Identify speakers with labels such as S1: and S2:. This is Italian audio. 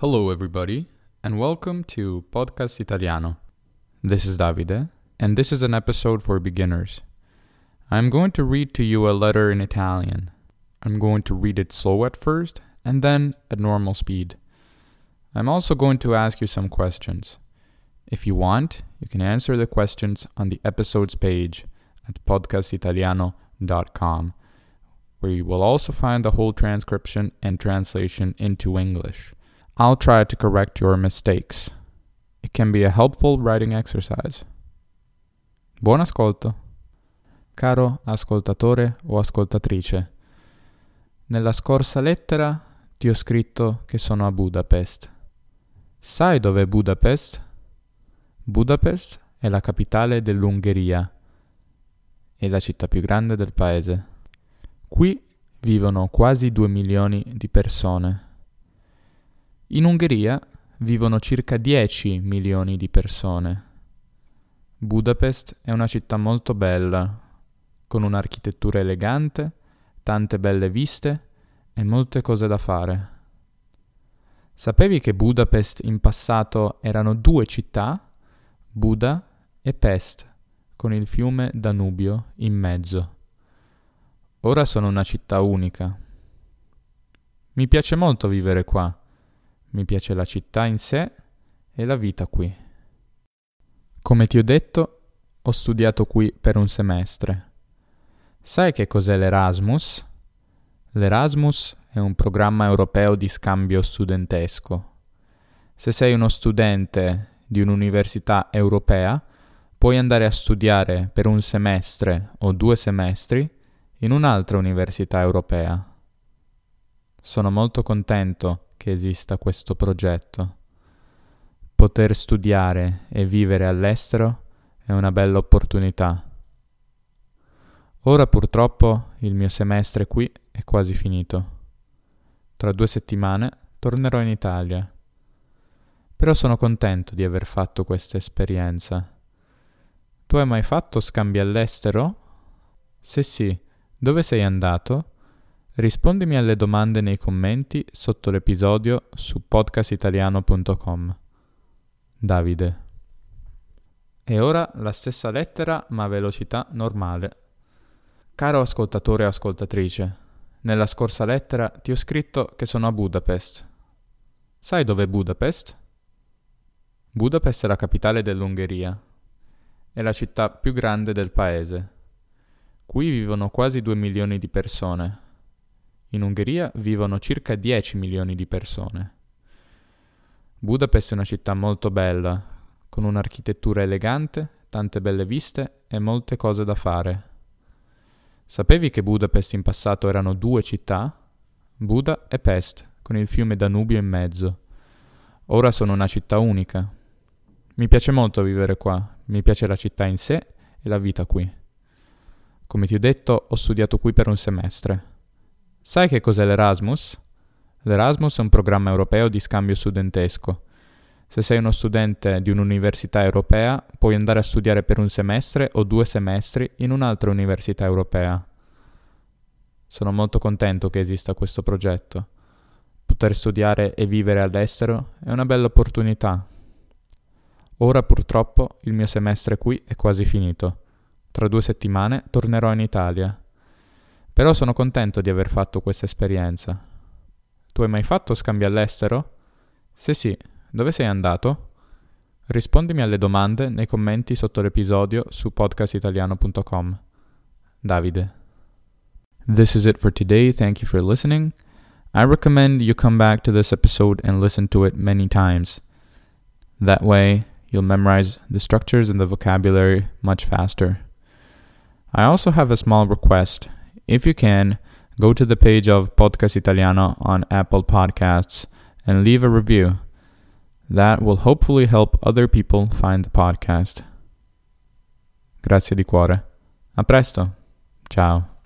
S1: Hello, everybody, and welcome to Podcast Italiano. This is Davide, and this is an episode for beginners. I'm going to read to you a letter in Italian. I'm going to read it slow at first, and then at normal speed. I'm also going to ask you some questions. If you want, you can answer the questions on the episodes page at podcastitaliano.com, where you will also find the whole transcription and translation into English. I'll try to correct your mistakes. It can be a helpful writing exercise. Buon ascolto. Caro ascoltatore o ascoltatrice, nella scorsa lettera ti ho scritto che sono a Budapest. Sai dov'è Budapest? Budapest è la capitale dell'Ungheria e la città più grande del paese. Qui vivono quasi due milioni di persone. In Ungheria vivono circa 10 milioni di persone. Budapest è una città molto bella, con un'architettura elegante, tante belle viste e molte cose da fare. Sapevi che Budapest in passato erano due città, Buda e Pest, con il fiume Danubio in mezzo. Ora sono una città unica. Mi piace molto vivere qua mi piace la città in sé e la vita qui. Come ti ho detto, ho studiato qui per un semestre. Sai che cos'è l'Erasmus? L'Erasmus è un programma europeo di scambio studentesco. Se sei uno studente di un'università europea, puoi andare a studiare per un semestre o due semestri in un'altra università europea. Sono molto contento che esista questo progetto. Poter studiare e vivere all'estero è una bella opportunità. Ora purtroppo il mio semestre qui è quasi finito. Tra due settimane tornerò in Italia. Però sono contento di aver fatto questa esperienza. Tu hai mai fatto scambi all'estero? Se sì, dove sei andato? Rispondimi alle domande nei commenti sotto l'episodio su podcastitaliano.com. Davide. E ora la stessa lettera ma a velocità normale. Caro ascoltatore e ascoltatrice, nella scorsa lettera ti ho scritto che sono a Budapest. Sai dov'è Budapest? Budapest è la capitale dell'Ungheria. È la città più grande del paese. Qui vivono quasi due milioni di persone in Ungheria vivono circa 10 milioni di persone. Budapest è una città molto bella, con un'architettura elegante, tante belle viste e molte cose da fare. Sapevi che Budapest in passato erano due città? Buda e Pest, con il fiume Danubio in mezzo. Ora sono una città unica. Mi piace molto vivere qua, mi piace la città in sé e la vita qui. Come ti ho detto, ho studiato qui per un semestre. Sai che cos'è l'Erasmus? L'Erasmus è un programma europeo di scambio studentesco. Se sei uno studente di un'università europea, puoi andare a studiare per un semestre o due semestri in un'altra università europea. Sono molto contento che esista questo progetto. Poter studiare e vivere all'estero è una bella opportunità. Ora purtroppo il mio semestre qui è quasi finito. Tra due settimane tornerò in Italia. Però sono contento di aver fatto questa esperienza. Tu hai mai fatto scambi all'estero? Se sì, dove sei andato? Rispondimi alle domande nei commenti sotto l'episodio su podcastitaliano.com. Davide. This is it for today. Thank you for listening. I recommend you come back to this episode and listen to it many times. That way, you'll memorize the structures and the vocabulary much faster. I also have a small request. If you can, go to the page of Podcast Italiano on Apple Podcasts and leave a review. That will hopefully help other people find the podcast. Grazie di cuore. A presto. Ciao.